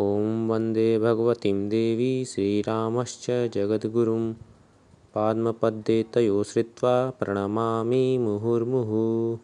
ॐ वन्दे भगवतीं देवी श्रीरामश्च जगद्गुरुं। पद्मपद्ये तयो श्रित्वा प्रणमामि मुहुर्मुहुः।